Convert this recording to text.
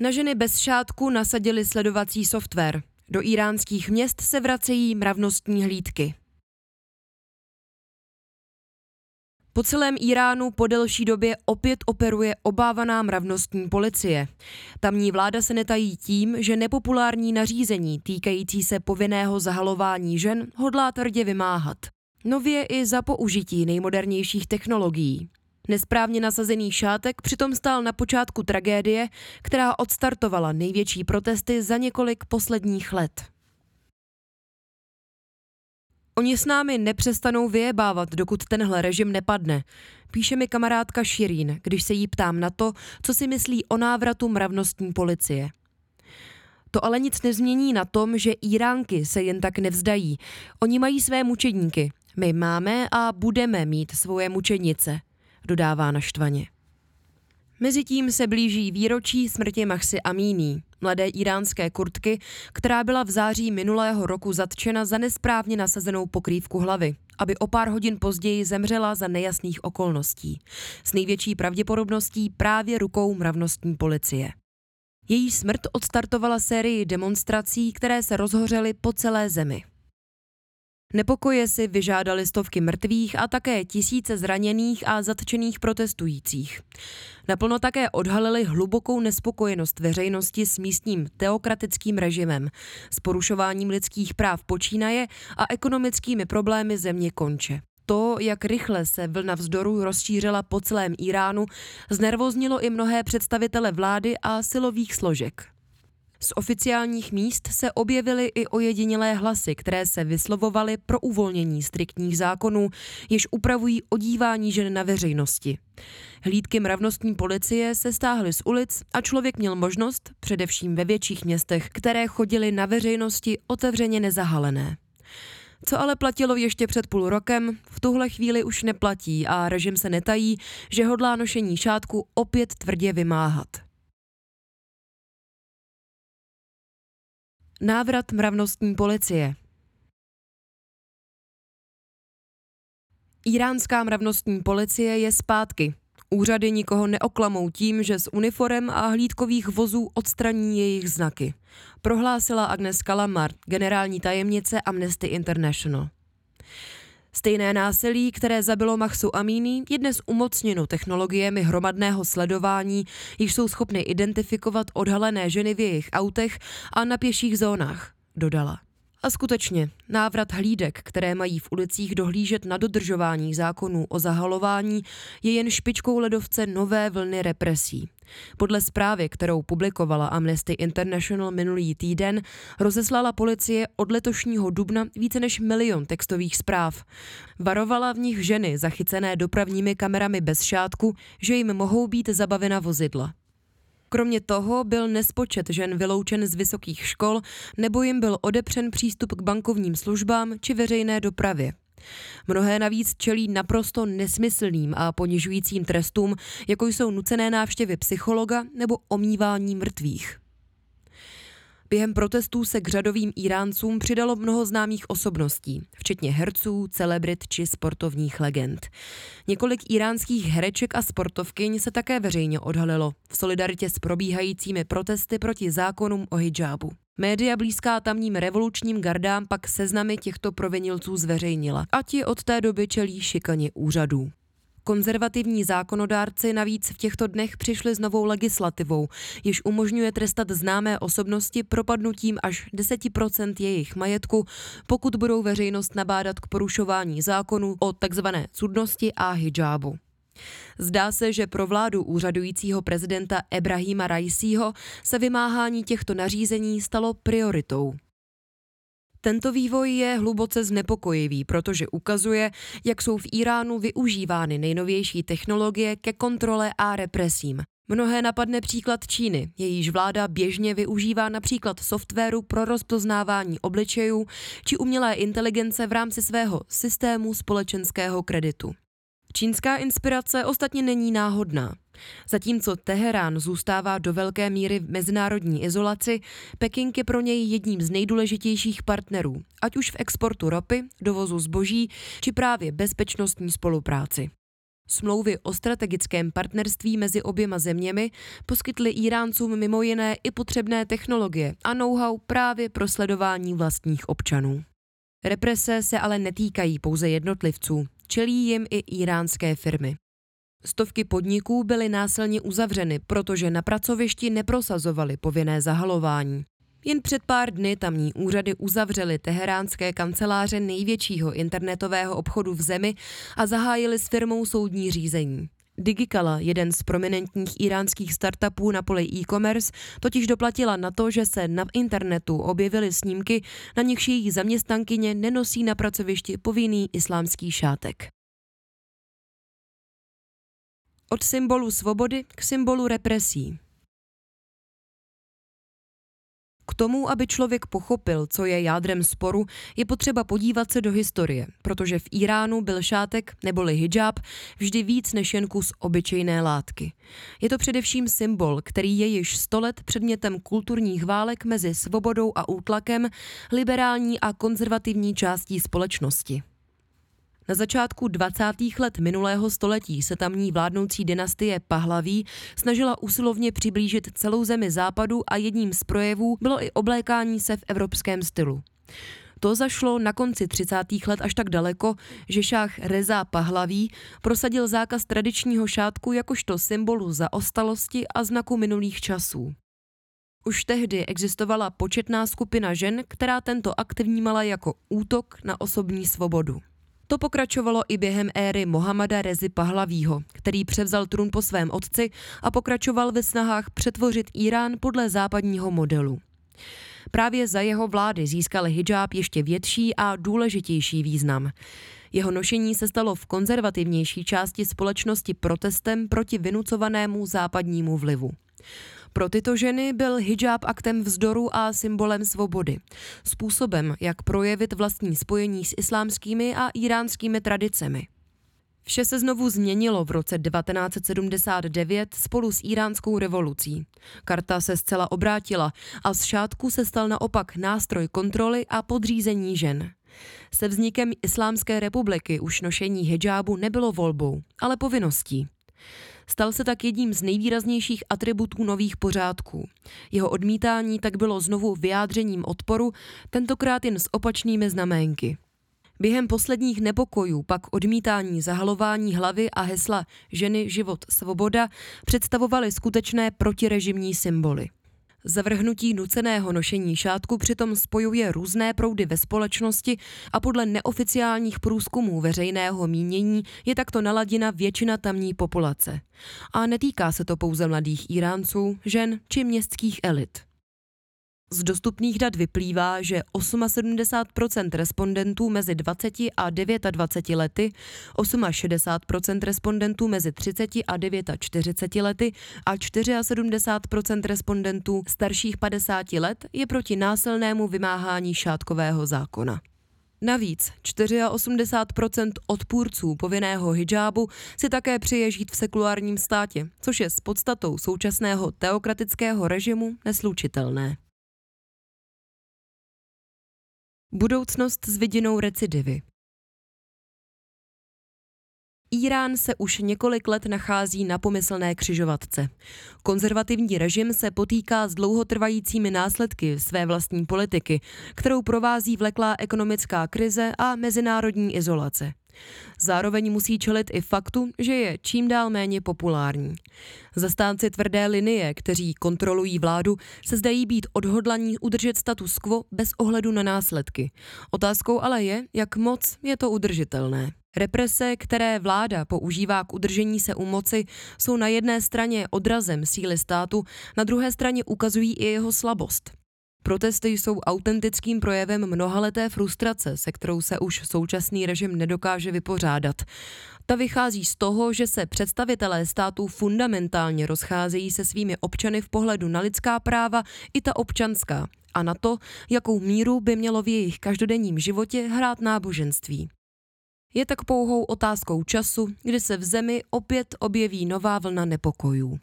Na ženy bez šátku nasadili sledovací software. Do iránských měst se vracejí mravnostní hlídky. Po celém Iránu po delší době opět operuje obávaná mravnostní policie. Tamní vláda se netají tím, že nepopulární nařízení týkající se povinného zahalování žen hodlá tvrdě vymáhat. Nově i za použití nejmodernějších technologií. Nesprávně nasazený šátek přitom stál na počátku tragédie, která odstartovala největší protesty za několik posledních let. Oni s námi nepřestanou vyjebávat, dokud tenhle režim nepadne, píše mi kamarádka Širín, když se jí ptám na to, co si myslí o návratu mravnostní policie. To ale nic nezmění na tom, že Iránky se jen tak nevzdají. Oni mají své mučedníky. My máme a budeme mít svoje mučednice, dodává naštvaně. Mezitím se blíží výročí smrti Mahsi Amíní, mladé iránské kurtky, která byla v září minulého roku zatčena za nesprávně nasazenou pokrývku hlavy, aby o pár hodin později zemřela za nejasných okolností. S největší pravděpodobností právě rukou mravnostní policie. Její smrt odstartovala sérii demonstrací, které se rozhořely po celé zemi. Nepokoje si vyžádali stovky mrtvých a také tisíce zraněných a zatčených protestujících. Naplno také odhalili hlubokou nespokojenost veřejnosti s místním teokratickým režimem, s porušováním lidských práv počínaje a ekonomickými problémy země konče. To, jak rychle se vlna vzdoru rozšířila po celém Iránu, znervoznilo i mnohé představitele vlády a silových složek. Z oficiálních míst se objevily i ojedinělé hlasy, které se vyslovovaly pro uvolnění striktních zákonů, jež upravují odívání žen na veřejnosti. Hlídky mravnostní policie se stáhly z ulic a člověk měl možnost, především ve větších městech, které chodily na veřejnosti otevřeně nezahalené. Co ale platilo ještě před půl rokem, v tuhle chvíli už neplatí a režim se netají, že hodlá nošení šátku opět tvrdě vymáhat. Návrat mravnostní policie. Iránská mravnostní policie je zpátky. Úřady nikoho neoklamou tím, že z uniform a hlídkových vozů odstraní jejich znaky, prohlásila Agnes Kalamar, generální tajemnice Amnesty International. Stejné násilí, které zabilo Mahsu Amini, je dnes umocněno technologiemi hromadného sledování, již jsou schopny identifikovat odhalené ženy v jejich autech a na pěších zónách, dodala. A skutečně, návrat hlídek, které mají v ulicích dohlížet na dodržování zákonů o zahalování, je jen špičkou ledovce nové vlny represí. Podle zprávy, kterou publikovala Amnesty International minulý týden, rozeslala policie od letošního dubna více než milion textových zpráv. Varovala v nich ženy zachycené dopravními kamerami bez šátku, že jim mohou být zabavena vozidla. Kromě toho byl nespočet žen vyloučen z vysokých škol nebo jim byl odepřen přístup k bankovním službám či veřejné dopravě. Mnohé navíc čelí naprosto nesmyslným a ponižujícím trestům, jako jsou nucené návštěvy psychologa nebo omývání mrtvých. Během protestů se k řadovým Iráncům přidalo mnoho známých osobností, včetně herců, celebrit či sportovních legend. Několik iránských hereček a sportovkyň se také veřejně odhalilo v solidaritě s probíhajícími protesty proti zákonům o hijabu. Média blízká tamním revolučním gardám pak seznamy těchto provinilců zveřejnila a ti od té doby čelí šikaně úřadů. Konzervativní zákonodárci navíc v těchto dnech přišli s novou legislativou, již umožňuje trestat známé osobnosti propadnutím až 10% jejich majetku, pokud budou veřejnost nabádat k porušování zákonů o tzv. cudnosti a hijabu. Zdá se, že pro vládu úřadujícího prezidenta Ebrahima Raisího se vymáhání těchto nařízení stalo prioritou. Tento vývoj je hluboce znepokojivý, protože ukazuje, jak jsou v Iránu využívány nejnovější technologie ke kontrole a represím. Mnohé napadne příklad Číny, jejíž vláda běžně využívá například softwaru pro rozpoznávání obličejů či umělé inteligence v rámci svého systému společenského kreditu. Čínská inspirace ostatně není náhodná. Zatímco Teherán zůstává do velké míry v mezinárodní izolaci, Peking je pro něj jedním z nejdůležitějších partnerů, ať už v exportu ropy, dovozu zboží či právě bezpečnostní spolupráci. Smlouvy o strategickém partnerství mezi oběma zeměmi poskytly Iráncům mimo jiné i potřebné technologie a know-how právě pro sledování vlastních občanů. Represe se ale netýkají pouze jednotlivců, čelí jim i iránské firmy. Stovky podniků byly násilně uzavřeny, protože na pracovišti neprosazovali povinné zahalování. Jen před pár dny tamní úřady uzavřely teheránské kanceláře největšího internetového obchodu v zemi a zahájili s firmou soudní řízení. Digikala, jeden z prominentních iránských startupů na poli e-commerce, totiž doplatila na to, že se na internetu objevily snímky, na nichž její zaměstnankyně nenosí na pracovišti povinný islámský šátek. Od symbolu svobody k symbolu represí. K tomu, aby člověk pochopil, co je jádrem sporu, je potřeba podívat se do historie, protože v Iránu byl šátek neboli hijab vždy víc než jen kus obyčejné látky. Je to především symbol, který je již sto let předmětem kulturních válek mezi svobodou a útlakem, liberální a konzervativní částí společnosti. Na začátku 20. let minulého století se tamní vládnoucí dynastie Pahlaví snažila usilovně přiblížit celou zemi západu a jedním z projevů bylo i oblékání se v evropském stylu. To zašlo na konci 30. let až tak daleko, že šách Reza Pahlaví prosadil zákaz tradičního šátku jakožto symbolu zaostalosti a znaku minulých časů. Už tehdy existovala početná skupina žen, která tento akt vnímala jako útok na osobní svobodu. To pokračovalo i během éry Mohamada Rezi Pahlavího, který převzal trůn po svém otci a pokračoval ve snahách přetvořit Irán podle západního modelu. Právě za jeho vlády získal hijab ještě větší a důležitější význam. Jeho nošení se stalo v konzervativnější části společnosti protestem proti vynucovanému západnímu vlivu. Pro tyto ženy byl hijab aktem vzdoru a symbolem svobody. Způsobem, jak projevit vlastní spojení s islámskými a iránskými tradicemi. Vše se znovu změnilo v roce 1979 spolu s iránskou revolucí. Karta se zcela obrátila a z šátku se stal naopak nástroj kontroly a podřízení žen. Se vznikem Islámské republiky už nošení hijabu nebylo volbou, ale povinností. Stal se tak jedním z nejvýraznějších atributů nových pořádků. Jeho odmítání tak bylo znovu vyjádřením odporu, tentokrát jen s opačnými znaménky. Během posledních nepokojů pak odmítání zahalování hlavy a hesla ženy, život, svoboda představovaly skutečné protirežimní symboly. Zavrhnutí nuceného nošení šátku přitom spojuje různé proudy ve společnosti a podle neoficiálních průzkumů veřejného mínění je takto naladina většina tamní populace. A netýká se to pouze mladých Iránců, žen či městských elit. Z dostupných dat vyplývá, že 78% respondentů mezi 20 a 29 lety, 68% respondentů mezi 30 a 49 lety a 74% respondentů starších 50 let je proti násilnému vymáhání šátkového zákona. Navíc 84% odpůrců povinného hijábu si také přeje žít v sekulárním státě, což je s podstatou současného teokratického režimu neslučitelné. Budoucnost s vidinou recidivy. Irán se už několik let nachází na pomyslné křižovatce. Konzervativní režim se potýká s dlouhotrvajícími následky své vlastní politiky, kterou provází vleklá ekonomická krize a mezinárodní izolace. Zároveň musí čelit i faktu, že je čím dál méně populární. Zastánci tvrdé linie, kteří kontrolují vládu, se zdají být odhodlaní udržet status quo bez ohledu na následky. Otázkou ale je, jak moc je to udržitelné. Represe, které vláda používá k udržení se u moci, jsou na jedné straně odrazem síly státu, na druhé straně ukazují i jeho slabost. Protesty jsou autentickým projevem mnohaleté frustrace, se kterou se už současný režim nedokáže vypořádat. Ta vychází z toho, že se představitelé států fundamentálně rozcházejí se svými občany v pohledu na lidská práva i ta občanská a na to, jakou míru by mělo v jejich každodenním životě hrát náboženství. Je tak pouhou otázkou času, kdy se v zemi opět objeví nová vlna nepokojů.